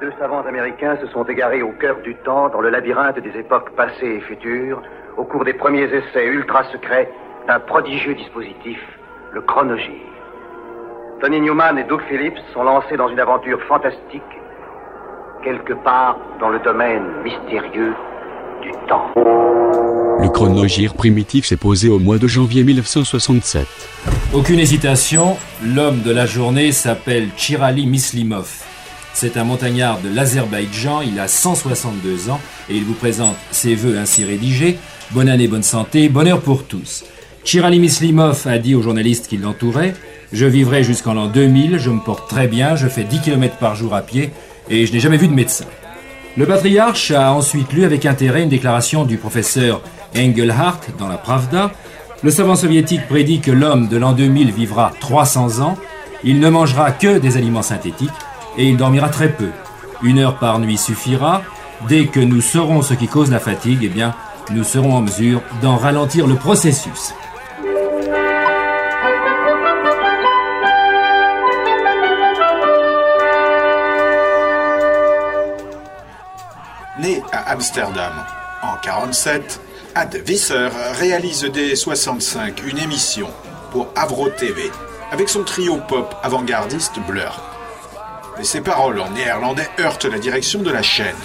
Deux savants américains se sont égarés au cœur du temps, dans le labyrinthe des époques passées et futures, au cours des premiers essais ultra secrets d'un prodigieux dispositif, le chronogire. Tony Newman et Doug Phillips sont lancés dans une aventure fantastique, quelque part dans le domaine mystérieux du temps. Le chronogire primitif s'est posé au mois de janvier 1967. Aucune hésitation, l'homme de la journée s'appelle Chirali Mislimov. C'est un montagnard de l'Azerbaïdjan, il a 162 ans et il vous présente ses vœux ainsi rédigés. Bonne année, bonne santé, bonheur pour tous. Chirali Mislimov a dit aux journalistes qui l'entouraient Je vivrai jusqu'en l'an 2000, je me porte très bien, je fais 10 km par jour à pied et je n'ai jamais vu de médecin. Le patriarche a ensuite lu avec intérêt une déclaration du professeur Engelhardt dans la Pravda. Le savant soviétique prédit que l'homme de l'an 2000 vivra 300 ans, il ne mangera que des aliments synthétiques et il dormira très peu. Une heure par nuit suffira. Dès que nous saurons ce qui cause la fatigue, eh bien, nous serons en mesure d'en ralentir le processus. Né à Amsterdam en 47, Ad Visser réalise dès 65 une émission pour Avro TV avec son trio pop avant-gardiste Blur et ses paroles en néerlandais heurtent la direction de la chaîne,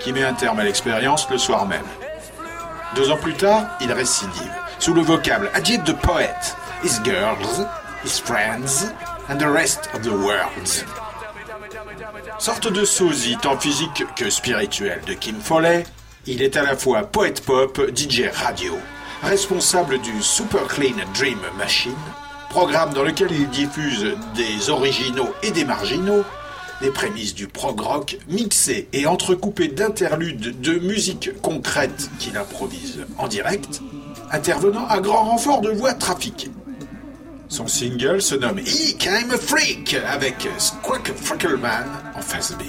qui met un terme à l'expérience le soir même. Deux ans plus tard, il récidive, sous le vocable adjectif de poète, his girls, his friends, and the rest of the world. Sorte de sosie tant physique que spirituel de Kim Foley, il est à la fois poète pop, DJ radio, responsable du Super Clean Dream Machine, programme dans lequel il diffuse des originaux et des marginaux, des prémices du prog rock mixées et entrecoupées d'interludes de musique concrète qu'il improvise en direct, intervenant à grand renfort de voix trafiquées. Son single se nomme Eek, I'm a Freak avec Squack Freckleman en face B.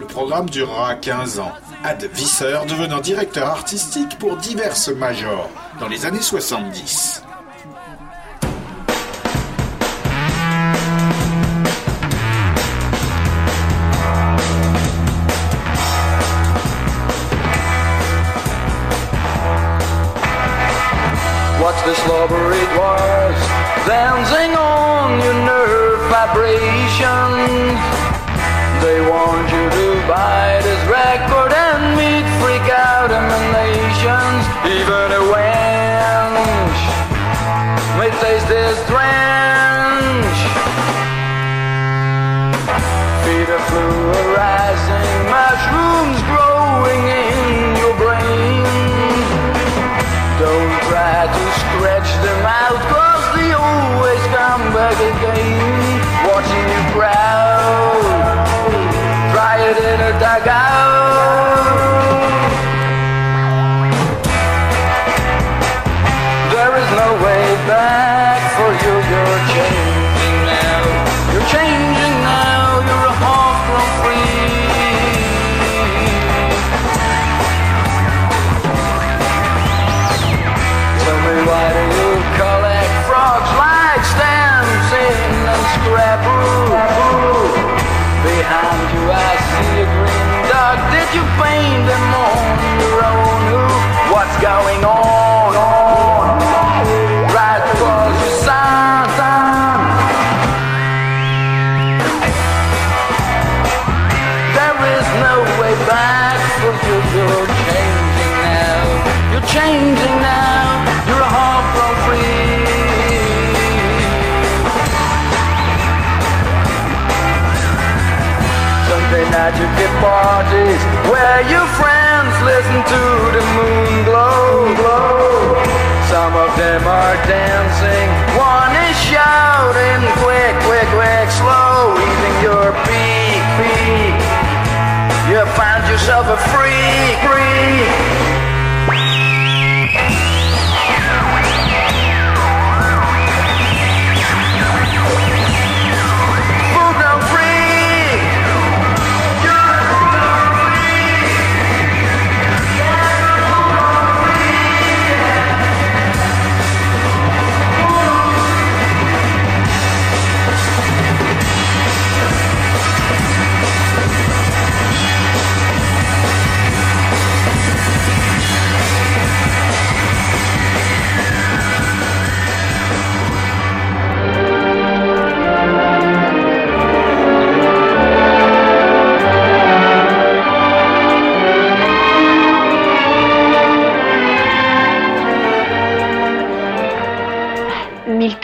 Le programme durera 15 ans, Ad Visser devenant directeur artistique pour diverses majors dans les années 70. sounds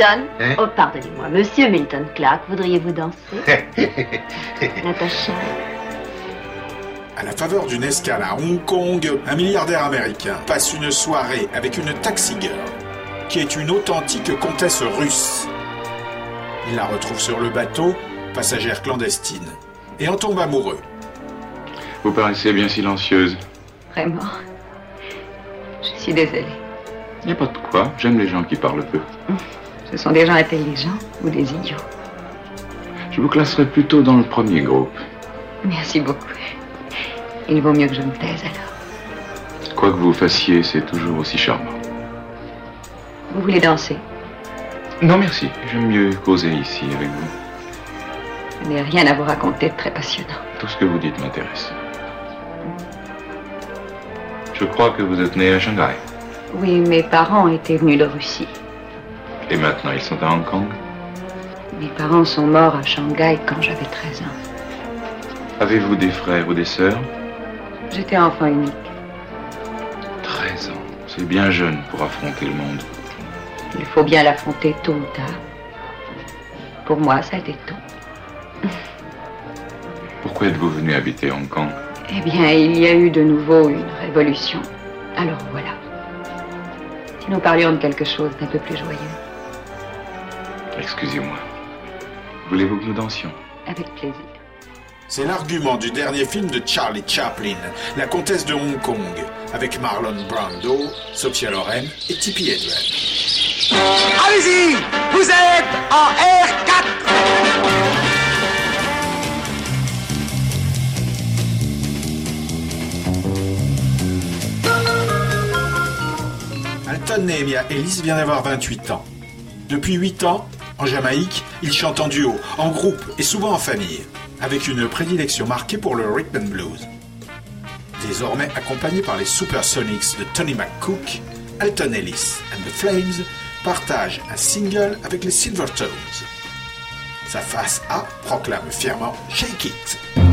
Milton Hein? Oh, pardonnez-moi. Monsieur Milton Clark, voudriez-vous danser? Natacha À la faveur d'une escale à Hong Kong, un milliardaire américain passe une soirée avec une taxi girl, qui est une authentique comtesse russe. Il la retrouve sur le bateau, passagère clandestine, et en tombe amoureux. Vous paraissez bien silencieuse. Vraiment Je suis désolée. Il n'y a pas de quoi. J'aime les gens qui parlent peu. Ce sont des gens intelligents ou des idiots. Je vous classerai plutôt dans le premier groupe. Merci beaucoup. Il vaut mieux que je me taise alors. Quoi que vous fassiez, c'est toujours aussi charmant. Vous voulez danser? Non, merci. J'aime mieux causer ici avec vous. Je n'ai rien à vous raconter de très passionnant. Tout ce que vous dites m'intéresse. Je crois que vous êtes né à Shanghai. Oui, mes parents étaient venus de Russie. Et maintenant, ils sont à Hong Kong. Mes parents sont morts à Shanghai quand j'avais 13 ans. Avez-vous des frères ou des sœurs J'étais enfant unique. 13 ans. C'est bien jeune pour affronter le monde. Il faut bien l'affronter tôt ou tard. Pour moi, ça a été tôt. Pourquoi êtes-vous venu habiter Hong Kong Eh bien, il y a eu de nouveau une révolution. Alors voilà. Si nous parlions de quelque chose d'un peu plus joyeux, Excusez-moi. Voulez-vous que nous dansions? Avec plaisir. C'est l'argument du dernier film de Charlie Chaplin, La comtesse de Hong Kong, avec Marlon Brando, Sophia Loren et Tippi Hedren. Allez-y, vous êtes en R4. Alton Nehemia Ellis vient d'avoir 28 ans. Depuis 8 ans, en Jamaïque, il chante en duo, en groupe et souvent en famille, avec une prédilection marquée pour le rhythm and blues. Désormais accompagné par les Supersonics de Tony McCook, Alton Ellis and the Flames partagent un single avec les Silvertones. Sa face A proclame fièrement Shake It.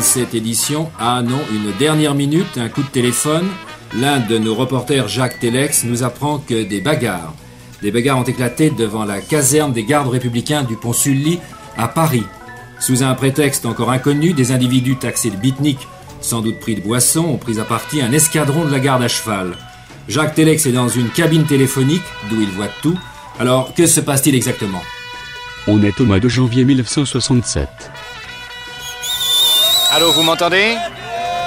Cette édition. Ah non, une dernière minute, un coup de téléphone. L'un de nos reporters, Jacques Telex, nous apprend que des bagarres. Des bagarres ont éclaté devant la caserne des gardes républicains du pont Sully à Paris. Sous un prétexte encore inconnu, des individus taxés de bitniques, sans doute pris de boisson, ont pris à partie un escadron de la garde à cheval. Jacques Telex est dans une cabine téléphonique, d'où il voit tout. Alors, que se passe-t-il exactement? On est au mois de janvier 1967. Allô, vous m'entendez?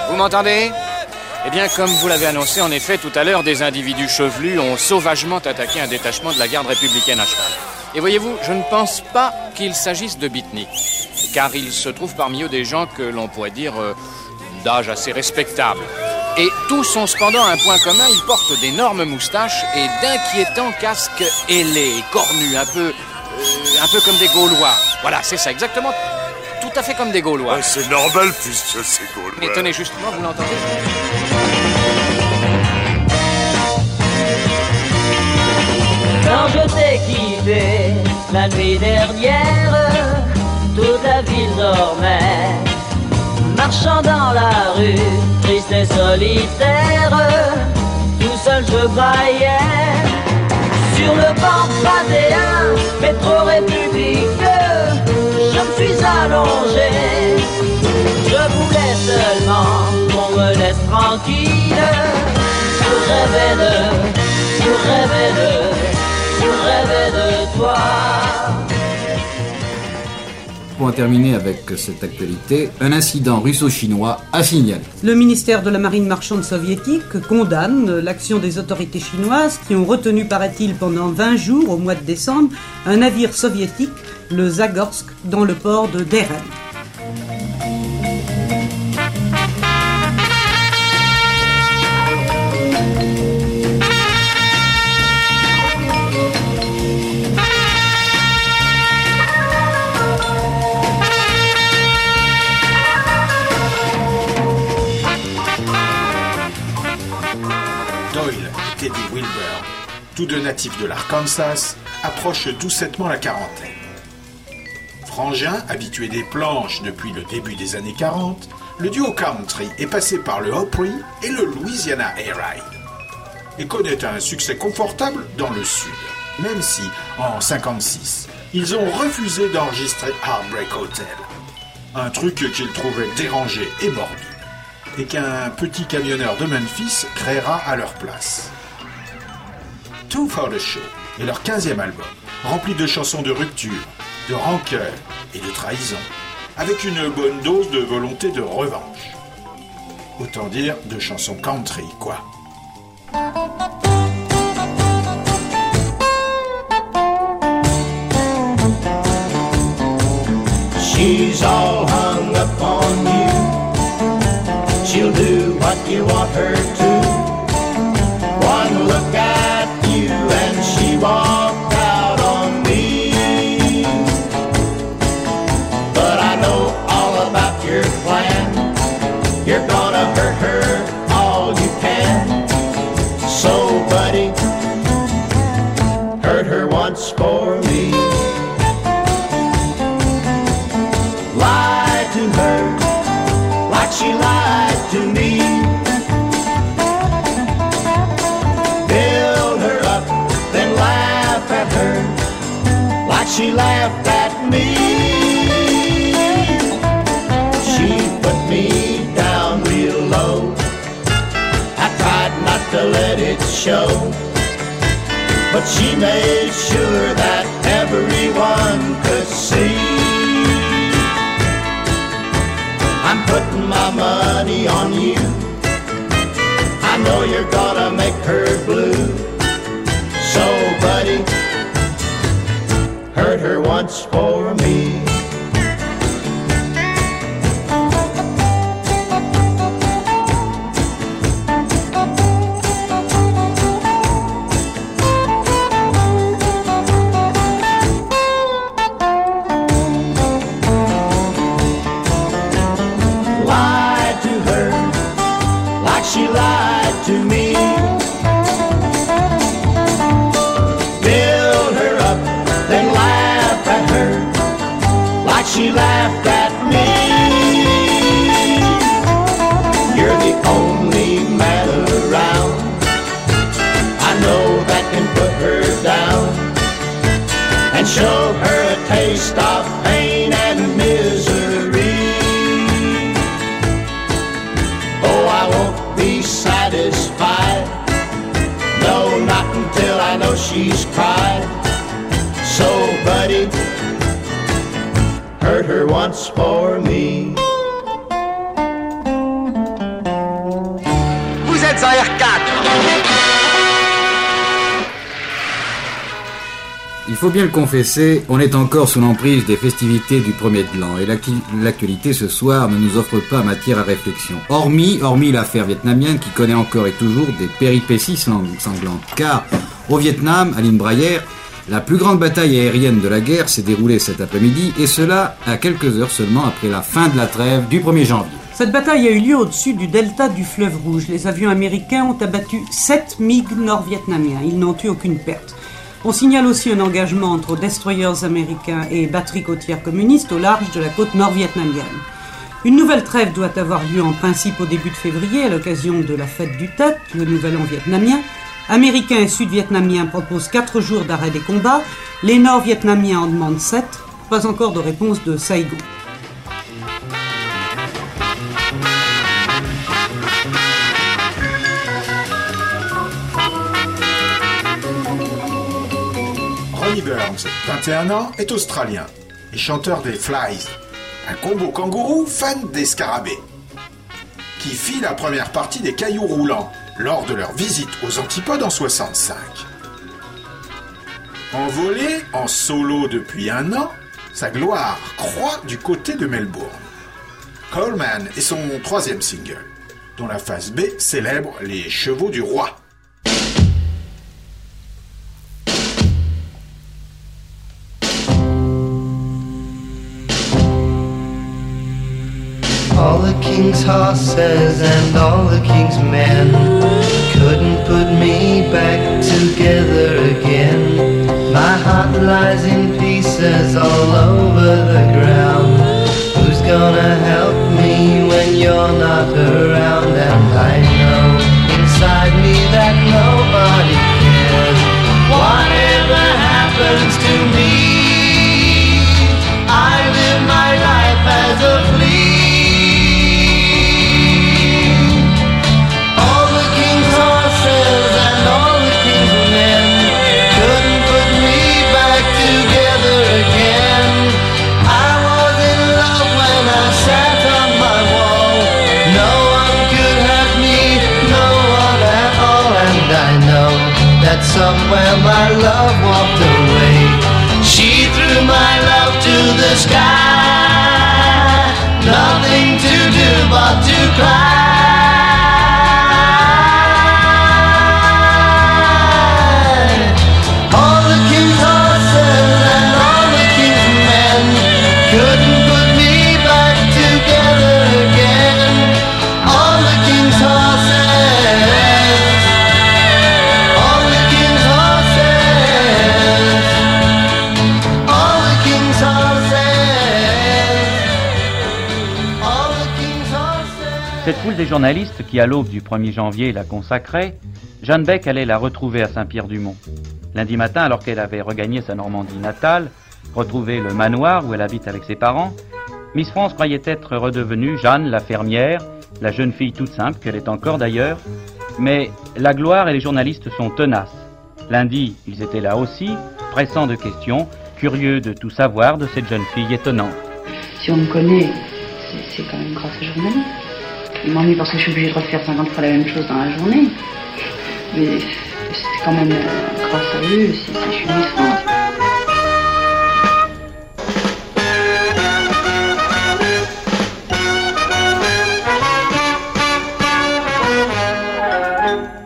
Vous m'entendez? Eh bien, comme vous l'avez annoncé, en effet, tout à l'heure, des individus chevelus ont sauvagement attaqué un détachement de la garde républicaine à cheval. Et voyez-vous, je ne pense pas qu'il s'agisse de bitniks, car il se trouve parmi eux des gens que l'on pourrait dire euh, d'âge assez respectable. Et tous ont cependant un point commun, ils portent d'énormes moustaches et d'inquiétants casques ailés, cornus, un peu, euh, un peu comme des Gaulois. Voilà, c'est ça, exactement, tout à fait comme des Gaulois. Ouais, c'est normal puisque c'est Gaulois. Mais tenez, justement, vous l'entendez Quand je t'ai quitté la nuit dernière, toute la ville dormait. Marchant dans la rue, triste et solitaire, tout seul je braillais. Sur le banc patéen, métro république, tranquille. Je rêvais de, je rêvais de, je rêvais de toi. Pour en terminer avec cette actualité, un incident russo-chinois a signalé. Le ministère de la Marine marchande soviétique condamne l'action des autorités chinoises qui ont retenu, paraît-il, pendant 20 jours au mois de décembre, un navire soviétique, le Zagorsk, dans le port de Deren. Tous deux natifs de l'Arkansas, approchent doucettement la quarantaine. Frangin, habitué des planches depuis le début des années 40, le duo country est passé par le Opry et le Louisiana Air Ride et connaît un succès confortable dans le Sud, même si, en 56, ils ont refusé d'enregistrer Heartbreak Hotel, un truc qu'ils trouvaient dérangé et morbide, et qu'un petit camionneur de Memphis créera à leur place. Two for the Show est leur 15e album, rempli de chansons de rupture, de rancœur et de trahison, avec une bonne dose de volonté de revanche. Autant dire de chansons country, quoi. She's all hung up on you. She'll do what you want her to. She laughed at me. She put me down real low. I tried not to let it show. But she made sure that everyone could see. I'm putting my money on you. I know you're gonna make her blue. Her taste of pain and misery. Oh, I won't be satisfied. No, not until I know she's cried. So, buddy, hurt her once for me. Faut bien le confesser, on est encore sous l'emprise des festivités du premier de l'an et l'actu- l'actualité ce soir ne nous offre pas matière à réflexion. Hormis, l'affaire vietnamienne qui connaît encore et toujours des péripéties sang- sanglantes. Car au Vietnam, à Braillère, la plus grande bataille aérienne de la guerre s'est déroulée cet après-midi et cela à quelques heures seulement après la fin de la trêve du 1er janvier. Cette bataille a eu lieu au-dessus du delta du fleuve Rouge. Les avions américains ont abattu 7 MiG nord-vietnamiens. Ils n'ont eu aucune perte. On signale aussi un engagement entre destroyers américains et batteries côtières communistes au large de la côte nord-vietnamienne. Une nouvelle trêve doit avoir lieu en principe au début de février à l'occasion de la fête du Tet, le nouvel an vietnamien. Américains et Sud-Vietnamiens proposent 4 jours d'arrêt des combats. Les Nord-Vietnamiens en demandent 7. Pas encore de réponse de Saigon. Burns, 21 ans, est australien et chanteur des Flies, un combo kangourou fan des scarabées, qui fit la première partie des cailloux roulants lors de leur visite aux antipodes en 65. Envolé en solo depuis un an, sa gloire croît du côté de Melbourne. Coleman est son troisième single, dont la phase B célèbre les chevaux du roi. King's horses and all the king's men couldn't put me back together again. My heart lies in pieces all over the ground. Who's gonna help me when you're not around? Somewhere my love walked away. She threw my love to the sky. Journalistes qui, à l'aube du 1er janvier, la consacrait, Jeanne Beck allait la retrouver à Saint-Pierre-du-Mont. Lundi matin, alors qu'elle avait regagné sa Normandie natale, retrouvé le manoir où elle habite avec ses parents, Miss France croyait être redevenue Jeanne la fermière, la jeune fille toute simple qu'elle est encore d'ailleurs. Mais la gloire et les journalistes sont tenaces. Lundi, ils étaient là aussi, pressants de questions, curieux de tout savoir de cette jeune fille étonnante. Si on me connaît, c'est quand même grâce aux journalistes. Ils m'ennuient parce que je suis obligée de refaire 50 fois la même chose dans la journée. Mais c'est quand même grâce à eux si, je suis Miss France.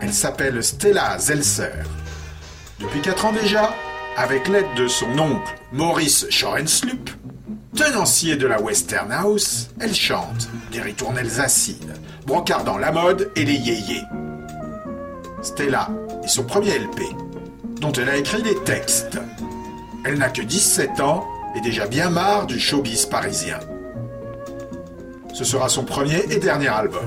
Elle s'appelle Stella Zelser. Depuis 4 ans déjà, avec l'aide de son oncle Maurice Schorenslup, tenancier de la Western House, elle chante des ritournelles acides, brocardant la mode et les yéyés. Stella est son premier LP, dont elle a écrit les textes. Elle n'a que 17 ans et déjà bien marre du showbiz parisien. Ce sera son premier et dernier album.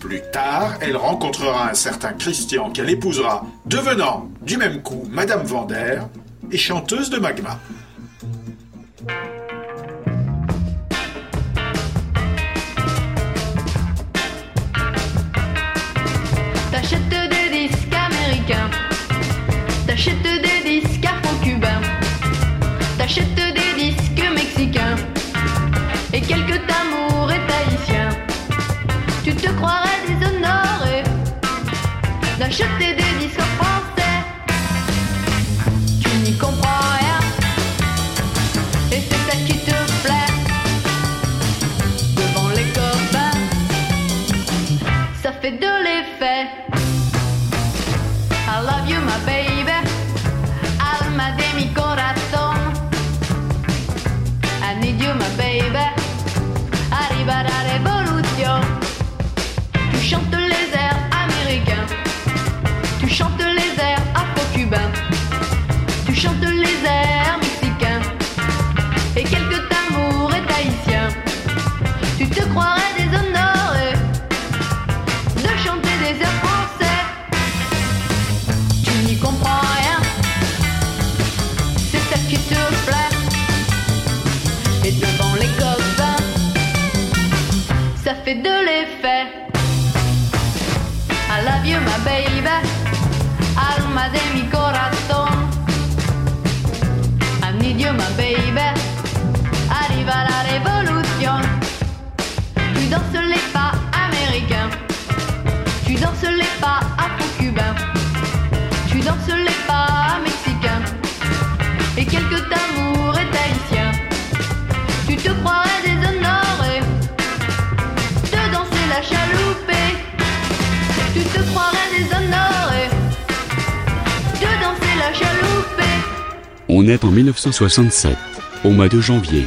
Plus tard, elle rencontrera un certain Christian qu'elle épousera, devenant du même coup Madame Vander, et chanteuse de Magma. En 1967, au mois de janvier.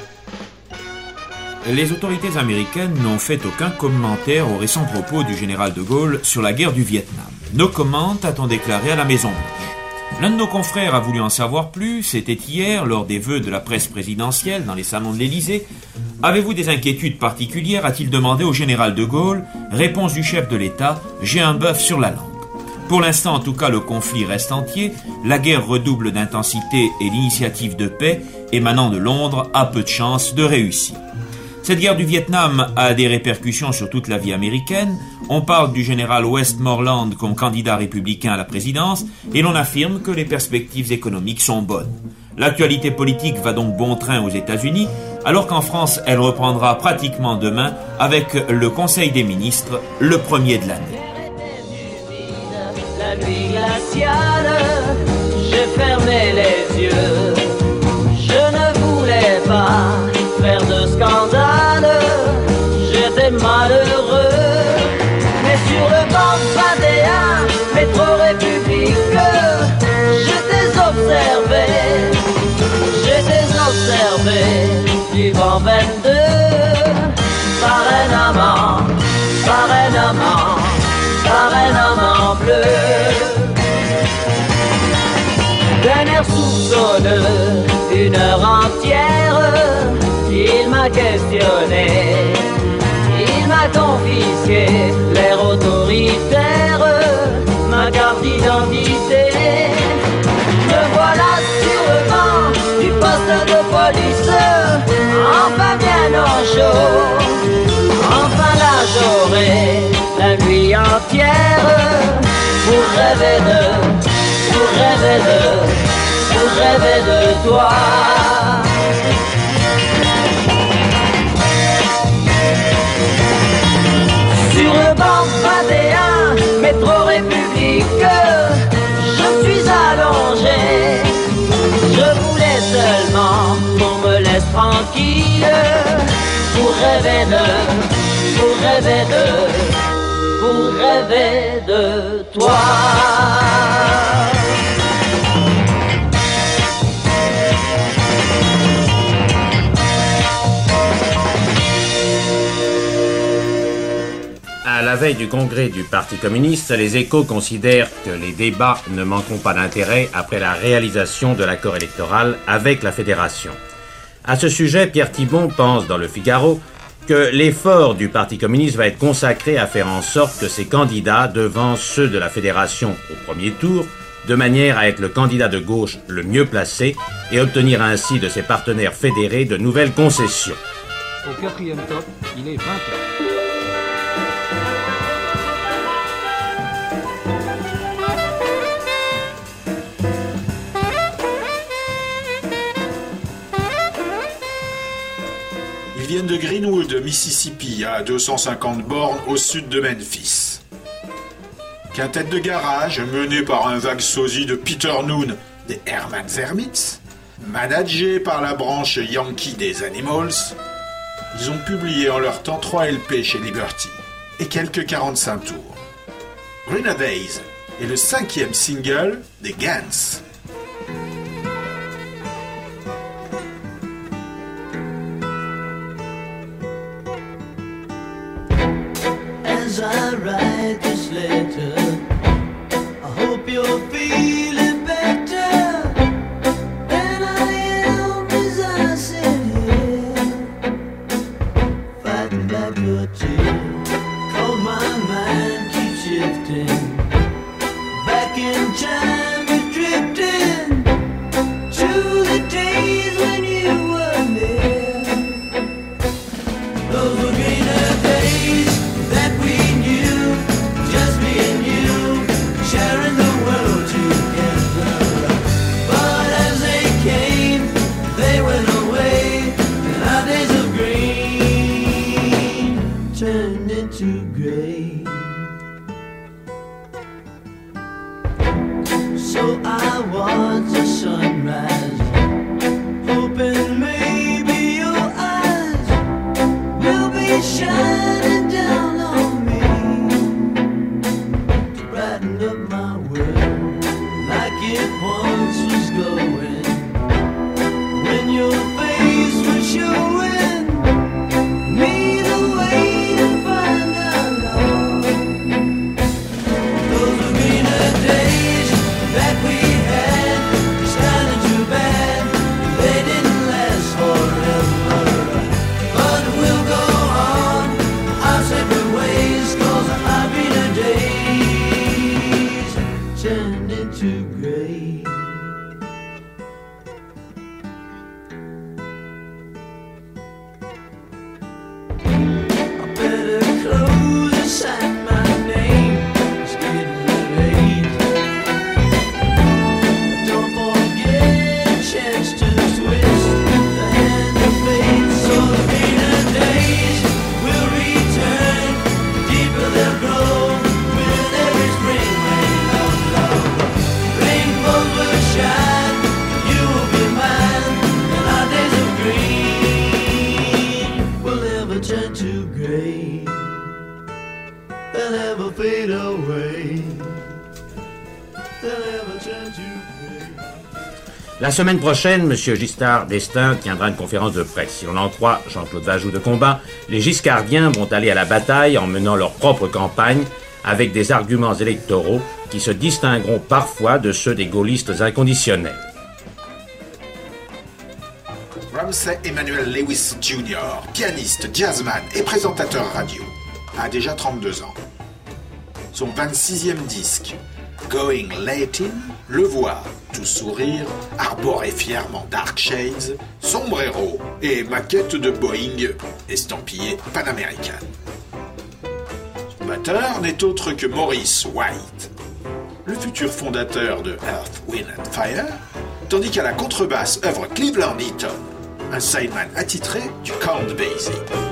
Les autorités américaines n'ont fait aucun commentaire aux récents propos du général de Gaulle sur la guerre du Vietnam. No comment a-t-on déclaré à la Maison. L'un de nos confrères a voulu en savoir plus, c'était hier, lors des vœux de la presse présidentielle dans les salons de l'Élysée. Avez-vous des inquiétudes particulières a-t-il demandé au général de Gaulle? Réponse du chef de l'État, j'ai un bœuf sur la langue. Pour l'instant, en tout cas, le conflit reste entier, la guerre redouble d'intensité et l'initiative de paix émanant de Londres a peu de chances de réussir. Cette guerre du Vietnam a des répercussions sur toute la vie américaine. On parle du général Westmoreland comme candidat républicain à la présidence et l'on affirme que les perspectives économiques sont bonnes. L'actualité politique va donc bon train aux États-Unis, alors qu'en France, elle reprendra pratiquement demain avec le Conseil des ministres, le premier de l'année. J'ai fermé les yeux. Je ne voulais pas faire de scandale. J'étais malheureux. Mais sur le banc 21, métro République, j'étais observé. J'étais observé du vent 22 questionné. Il m'a confisqué l'air autoritaire, ma carte d'identité. Me voilà sur le banc du poste de police, enfin bien en chaud. Enfin là j'aurai la nuit entière pour rêver de, pour rêver de, pour rêver de toi. Je suis allongé. Je voulais seulement qu'on me laisse tranquille pour rêver de, pour rêver de, pour rêver de toi. La veille du congrès du Parti communiste, les échos considèrent que les débats ne manqueront pas d'intérêt après la réalisation de l'accord électoral avec la fédération. À ce sujet, Pierre Thibon pense dans le Figaro que l'effort du Parti communiste va être consacré à faire en sorte que ses candidats devancent ceux de la fédération au premier tour, de manière à être le candidat de gauche le mieux placé et obtenir ainsi de ses partenaires fédérés de nouvelles concessions. Au quatrième top, il est 20 heures. Ils viennent de Greenwood, Mississippi, à 250 bornes au sud de Memphis. Quintette de garage menée par un vague sosie de Peter Noon des Herman Zermitz, managé par la branche Yankee des Animals, ils ont publié en leur temps 3 LP chez Liberty et quelques 45 tours. Grenades est le cinquième single des Gans. Semaine prochaine, M. Giscard d'Estaing tiendra une conférence de presse. Si l'on en croit Jean-Claude Vajou de Combat, les Giscardiens vont aller à la bataille en menant leur propre campagne avec des arguments électoraux qui se distingueront parfois de ceux des gaullistes inconditionnels. Ramsey Emmanuel Lewis Jr., pianiste, jazzman et présentateur radio, a déjà 32 ans. Son 26e disque, Going Latin, le voit, tout sourire, arborer fièrement Dark Shades, sombrero et maquette de Boeing estampillée Pan American. Son batteur n'est autre que Maurice White, le futur fondateur de Earth, Wind and Fire, tandis qu'à la contrebasse œuvre Cleveland Eaton, un sideman attitré du Count Basie.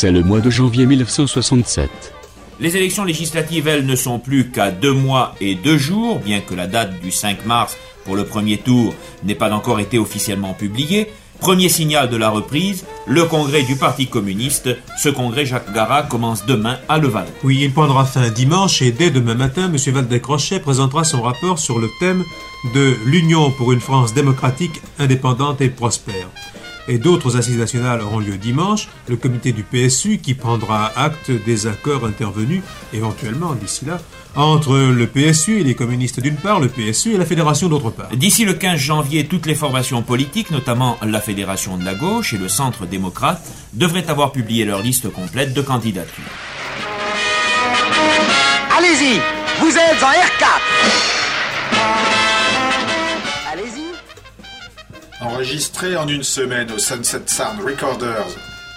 C'est le mois de janvier 1967. Les élections législatives, elles, ne sont plus qu'à deux mois et deux jours, bien que la date du 5 mars pour le premier tour n'ait pas encore été officiellement publiée. Premier signal de la reprise, le congrès du Parti communiste. Ce congrès, Jacques Garat, commence demain à Levallois. Oui, il prendra fin dimanche et dès demain matin, M. Valdec-Rochet présentera son rapport sur le thème de l'Union pour une France démocratique, indépendante et prospère. Et d'autres assises nationales auront lieu dimanche, le comité du PSU qui prendra acte des accords intervenus, éventuellement d'ici là, entre le PSU et les communistes d'une part, le PSU et la Fédération d'autre part. D'ici le 15 janvier, toutes les formations politiques, notamment la Fédération de la gauche et le Centre démocrate, devraient avoir publié leur liste complète de candidatures. Allez-y, vous êtes en R4. Enregistré en une semaine au Sunset Sound Recorders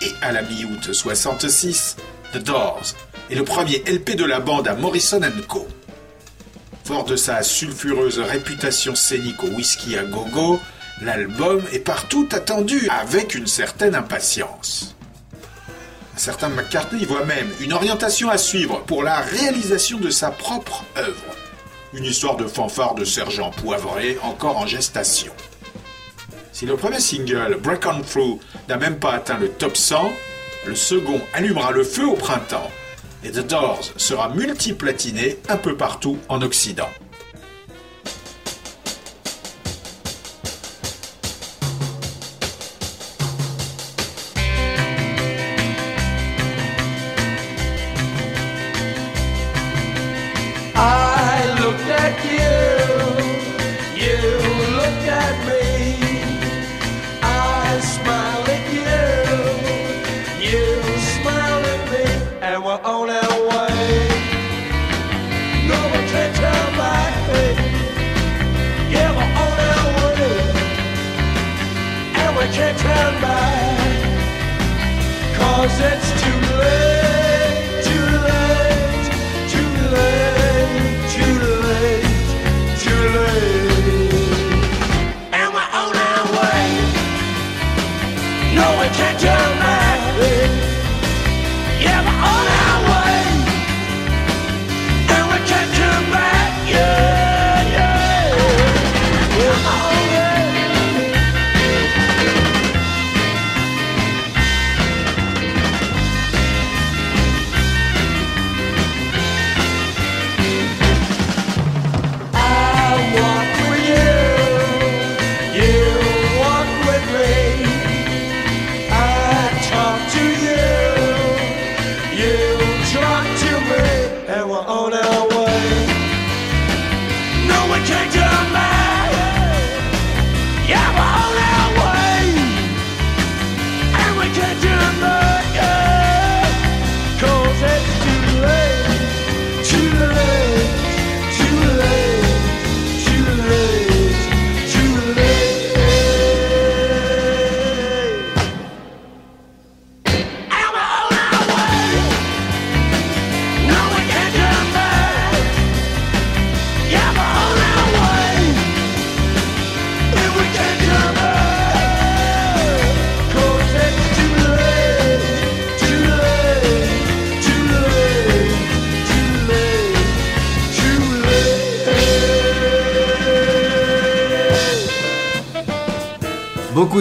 et à la mi-août 66, The Doors est le premier LP de la bande à Morrison Co. Fort de sa sulfureuse réputation scénique au whisky à gogo, l'album est partout attendu avec une certaine impatience. Un certain McCartney voit même une orientation à suivre pour la réalisation de sa propre œuvre. Une histoire de fanfare de sergent poivré encore en gestation. Si le premier single, Break On Through, n'a même pas atteint le top 100, le second allumera le feu au printemps et The Doors sera multiplatiné un peu partout en Occident.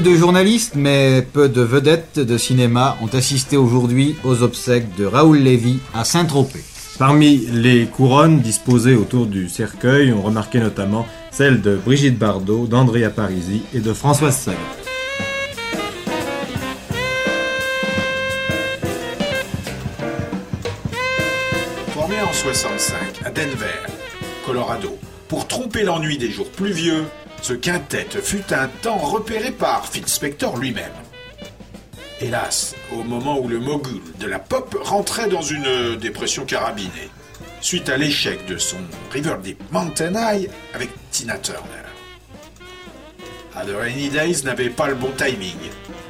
De journalistes, mais peu de vedettes de cinéma ont assisté aujourd'hui aux obsèques de Raoul Lévy à Saint-Tropez. Parmi les couronnes disposées autour du cercueil, on remarquait notamment celles de Brigitte Bardot, d'Andrea Parisi et de Françoise Sagan. Formé en 65 à Denver, Colorado, pour tromper l'ennui des jours pluvieux, ce quintet fut un temps repéré par Phil Spector lui-même. Hélas, au moment où le mogul de la pop rentrait dans une dépression carabinée, suite à l'échec de son River Deep Mountain High avec Tina Turner. A The Days n'avait pas le bon timing,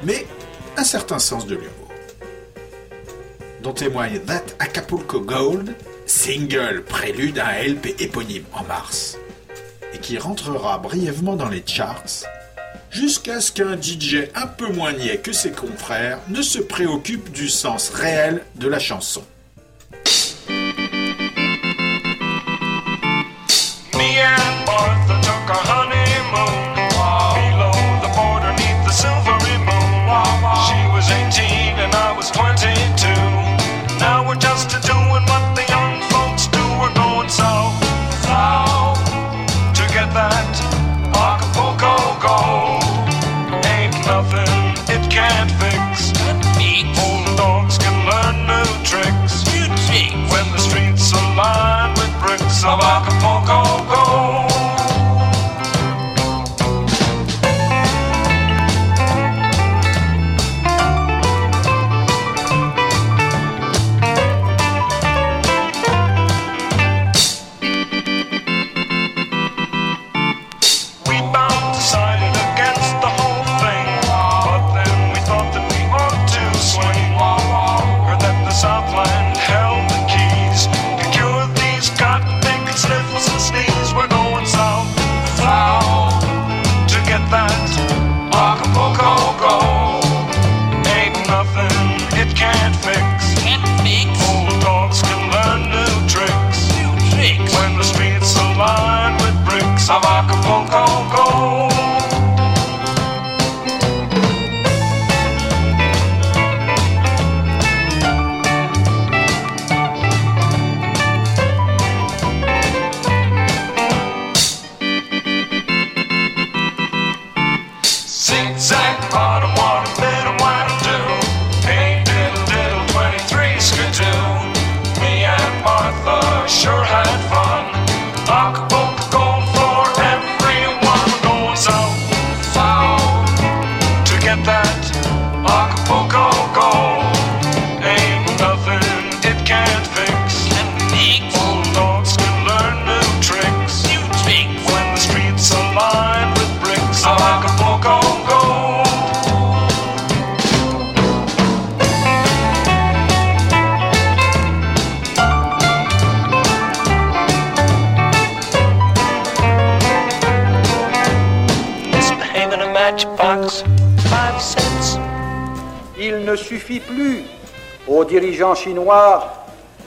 mais un certain sens de l'humour dont témoigne That Acapulco Gold, single prélude à un LP éponyme en mars, et qui rentrera brièvement dans les charts, jusqu'à ce qu'un DJ un peu moins niais que ses confrères ne se préoccupe du sens réel de la chanson.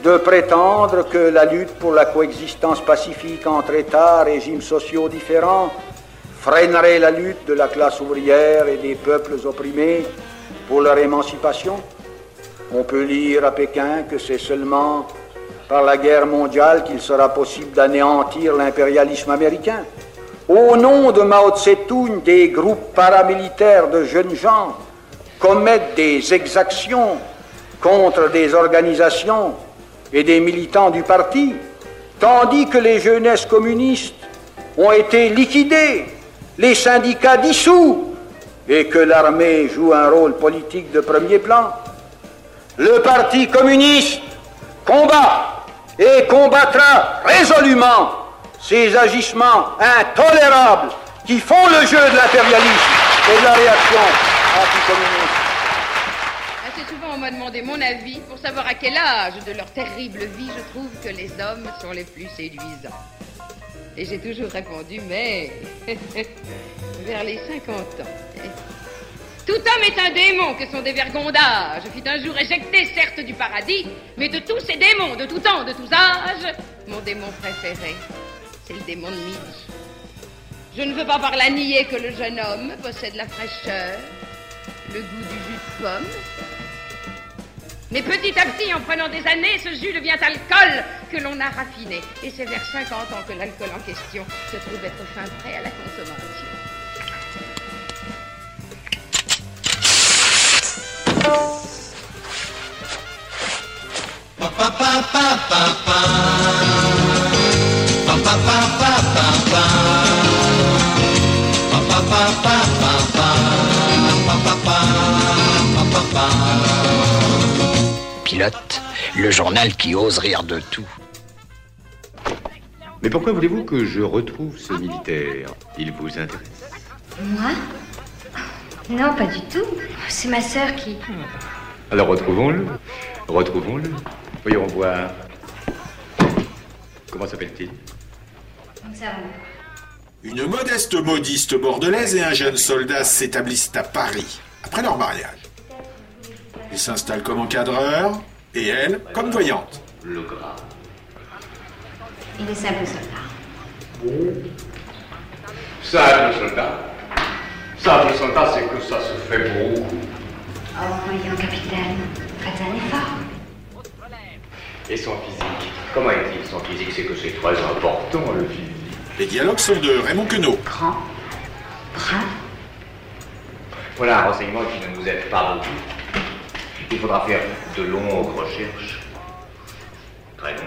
De prétendre que la lutte pour la coexistence pacifique entre États, régimes sociaux différents, freinerait la lutte de la classe ouvrière et des peuples opprimés pour leur émancipation. On peut lire à Pékin que c'est seulement par la guerre mondiale qu'il sera possible d'anéantir l'impérialisme américain. Au nom de Mao Tse-tung, des groupes paramilitaires de jeunes gens commettent des exactions contre des organisations et des militants du parti, tandis que les jeunesses communistes ont été liquidées, les syndicats dissous et que l'armée joue un rôle politique de premier plan. Le Parti communiste combat et combattra résolument ces agissements intolérables qui font le jeu de l'impérialisme et de la réaction anticommuniste. M'a demandé mon avis pour savoir à quel âge de leur terrible vie je trouve que les hommes sont les plus séduisants. Et j'ai toujours répondu, mais vers les 50 ans. Tout homme est un démon que sont des vergondages. Je fut un jour éjecté, certes, du paradis, mais de tous ces démons, de tout temps, de tous âges, mon démon préféré, c'est le démon de midi. Je ne veux pas par là nier que le jeune homme possède la fraîcheur, le goût du jus de pomme. Mais petit à petit, en prenant des années, ce jus devient alcool que l'on a raffiné. Et c'est vers 50 ans que l'alcool en question se trouve être fin prêt à la consommation. Pilote, le journal qui ose rire de tout. Mais pourquoi voulez-vous que je retrouve ce militaire? Il vous intéresse Moi? Non, pas du tout. C'est ma sœur qui. Alors retrouvons-le. Retrouvons-le. Voyons voir. Comment s'appelle-t-il? Une modeste modiste bordelaise et un jeune soldat s'établissent à Paris, après leur mariage. Il s'installe comme encadreur, et elle comme voyante. Le gras. Il est simple soldat. Simple soldat. Simple soldat, c'est que ça se fait beaucoup. Oh, voyons, capitaine, faites un effort. Et son physique? Comment est-il son physique? C'est que c'est très important, le physique. Les dialogues sont de Raymond Queneau. Grand, brun, Voilà un renseignement qui ne nous aide pas beaucoup. Il faudra faire de longues recherches. Très longues.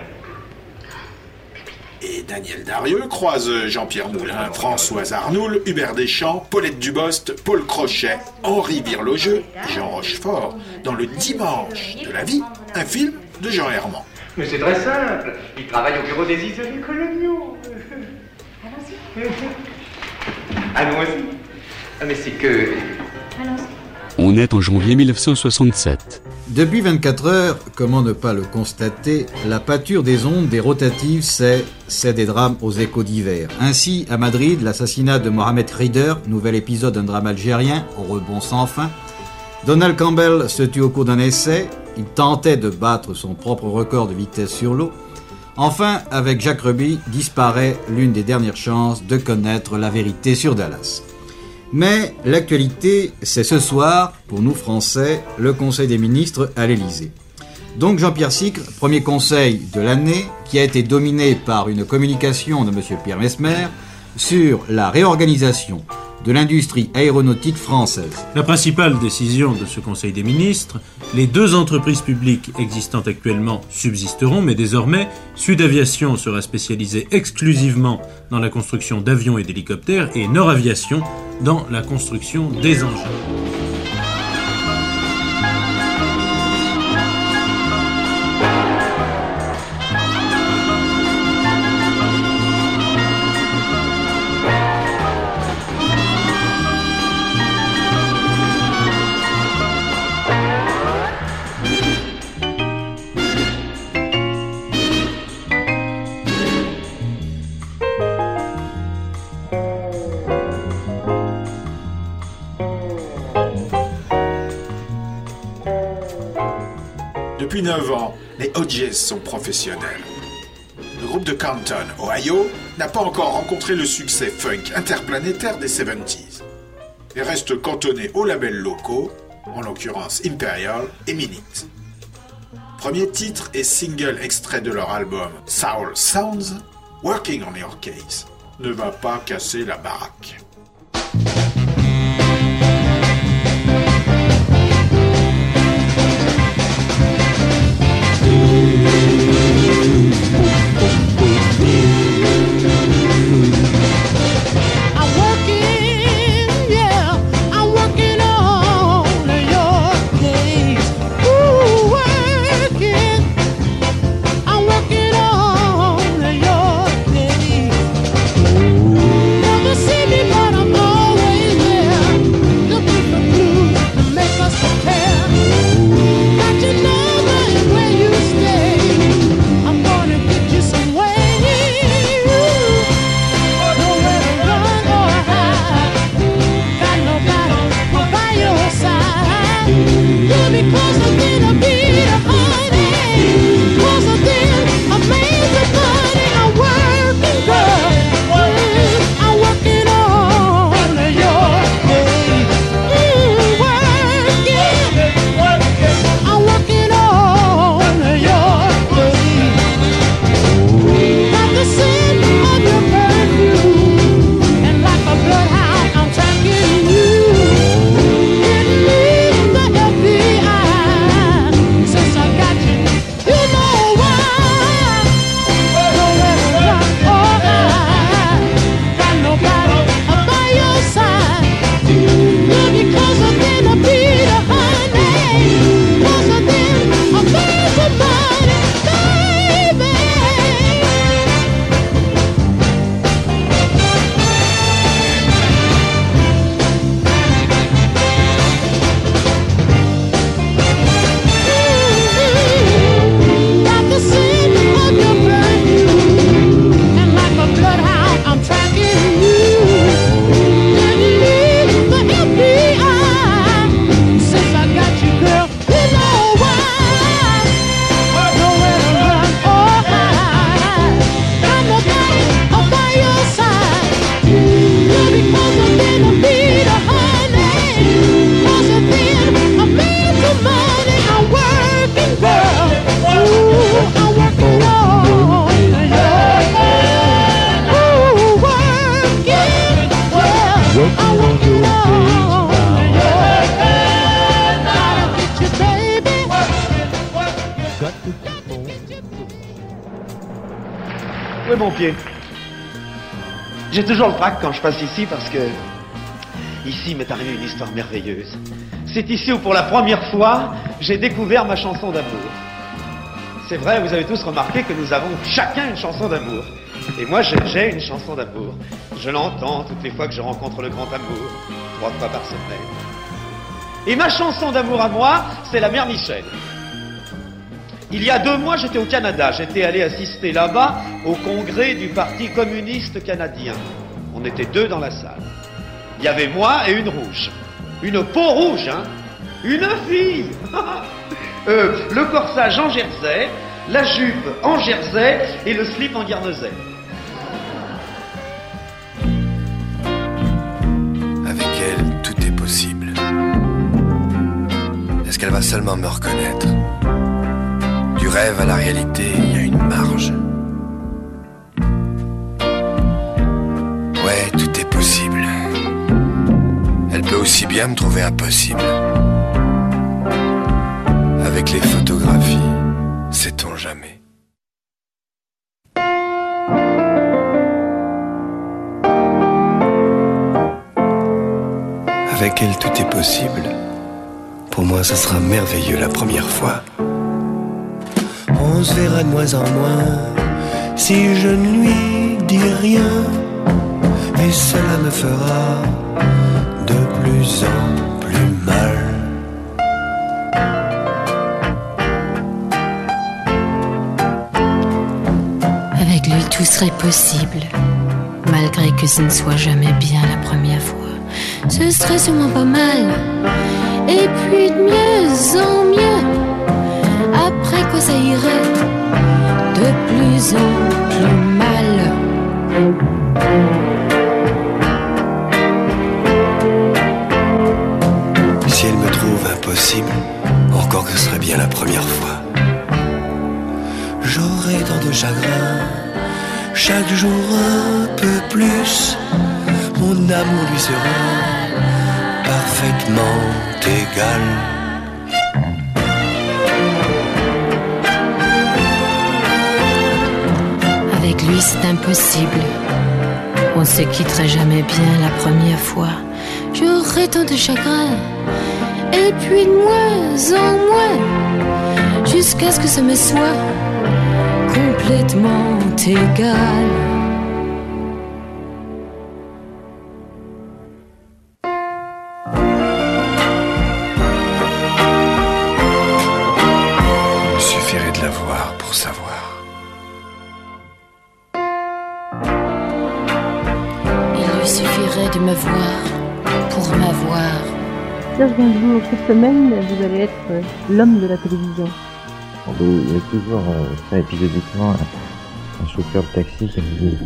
Et Daniel Darieux croise Jean-Pierre Moulin, Françoise Arnoul, Hubert Deschamps, Paulette Dubost, Paul Crochet, Henri Virlogeux, Jean Rochefort, dans Le Dimanche de la vie, un film de Jean Herman. Mais c'est très simple. Il travaille au bureau des isolés coloniaux. Allons-y. Ah, mais c'est que. On est en janvier 1967. Depuis 24 heures, comment ne pas le constater, la pâture des ondes des rotatives, c'est, des drames aux échos divers. Ainsi, à Madrid, l'assassinat de Mohamed Rieder, nouvel épisode d'un drame algérien, au rebond sans fin. Donald Campbell se tue au cours d'un essai, il tentait de battre son propre record de vitesse sur l'eau. Enfin, avec Jacques Ruby, disparaît l'une des dernières chances de connaître la vérité sur Dallas. Mais l'actualité, c'est ce soir, pour nous Français, le Conseil des ministres à l'Élysée. Donc Jean-Pierre Sicre, premier conseil de l'année, qui a été dominé par une communication de M. Pierre Mesmer sur la réorganisation de l'industrie aéronautique française. La principale décision de ce Conseil des ministres, les deux entreprises publiques existantes actuellement subsisteront, mais désormais, Sud Aviation sera spécialisée exclusivement dans la construction d'avions et d'hélicoptères et Nord Aviation dans la construction des engins. Hodges sont professionnels. Le groupe de Canton, Ohio, n'a pas encore rencontré le succès funk interplanétaire des 70s et reste cantonné aux labels locaux, en l'occurrence Imperial et Minute. Premier titre et single extrait de leur album Soul Sounds, Working on Your Case ne va pas casser la baraque. Pied. J'ai toujours le trac quand je passe ici parce que ici m'est arrivée une histoire merveilleuse. C'est ici où pour la première fois j'ai découvert ma chanson d'amour. C'est vrai, vous avez tous remarqué que nous avons chacun une chanson d'amour. Et moi j'ai une chanson d'amour. Je l'entends toutes les fois que je rencontre le grand amour, trois fois par semaine. Et ma chanson d'amour à moi, c'est la mère Michel. Il y a deux mois, j'étais au Canada. J'étais allé assister là-bas au congrès du Parti communiste canadien. On était deux dans la salle. Il y avait moi et une rouge. Une peau rouge, hein Une fille Euh, Le corsage en jersey, la jupe en jersey et le slip en guernesey. Avec elle, tout est possible. Est-ce qu'elle va seulement me reconnaître? Rêve à la réalité, il y a une marge. Ouais, tout est possible. Elle peut aussi bien me trouver impossible. Avec les photographies, sait-on jamais Avec elle, tout est possible. Pour moi, ça sera merveilleux la première fois. On se verra de moins en moins si je ne lui dis rien. Et cela me fera de plus en plus mal. Avec lui, tout serait possible, malgré que ce ne soit jamais bien la première fois. Ce serait sûrement pas mal, et puis de mieux en mieux. Après quoi ça irait de plus en plus mal. Si elle me trouve impossible, encore que ce serait bien la première fois. J'aurai tant de chagrin, chaque jour un peu plus. Mon amour lui sera parfaitement égal. Lui, c'est impossible. On se quitterait jamais bien la première fois. J'aurais tant de chagrin, et puis de moins en moins, jusqu'à ce que ça me soit complètement égal. Il suffirait de la voir pour savoir. Suffirait de me voir pour m'avoir. Serge Gainsbourg, cette semaine, vous allez être euh, l'homme de la télévision. Il y a toujours euh, ça épisodiquement un, chauffeur de taxi qui me dit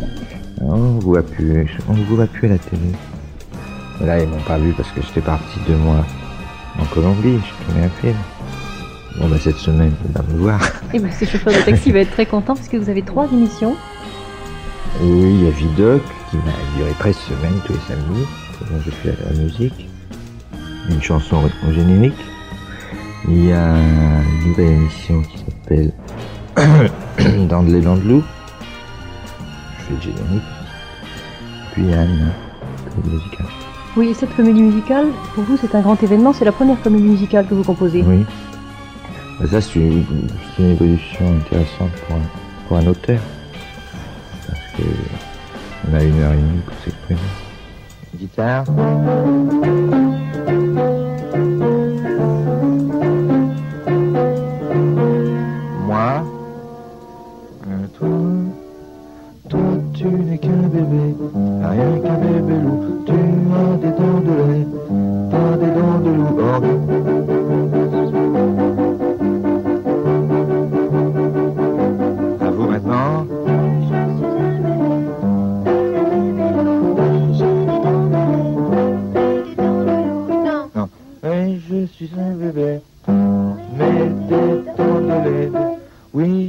on ne voit plus, on vous voit plus à la télé. Là ils m'ont pas vu parce que j'étais parti deux mois en Colombie, j'ai tourné un film. Bon bah cette semaine il va me voir. Et ben, ce chauffeur de taxi va être très content parce que vous avez trois émissions. Oui, il y a Vidoc qui va durer 13 semaines tous les samedis, dont je fais la musique. Une chanson au générique. Il y a une nouvelle émission qui s'appelle Dans de l'élan de loup. Je fais le générique. Puis il y a une comédie musicale. Oui, et cette comédie musicale, pour vous, c'est un grand événement. C'est la première comédie musicale que vous composez. Oui. Ça, c'est une, une évolution intéressante pour un, pour un auteur. On a une heure et demie pour s'exprimer. Guitare. Oui,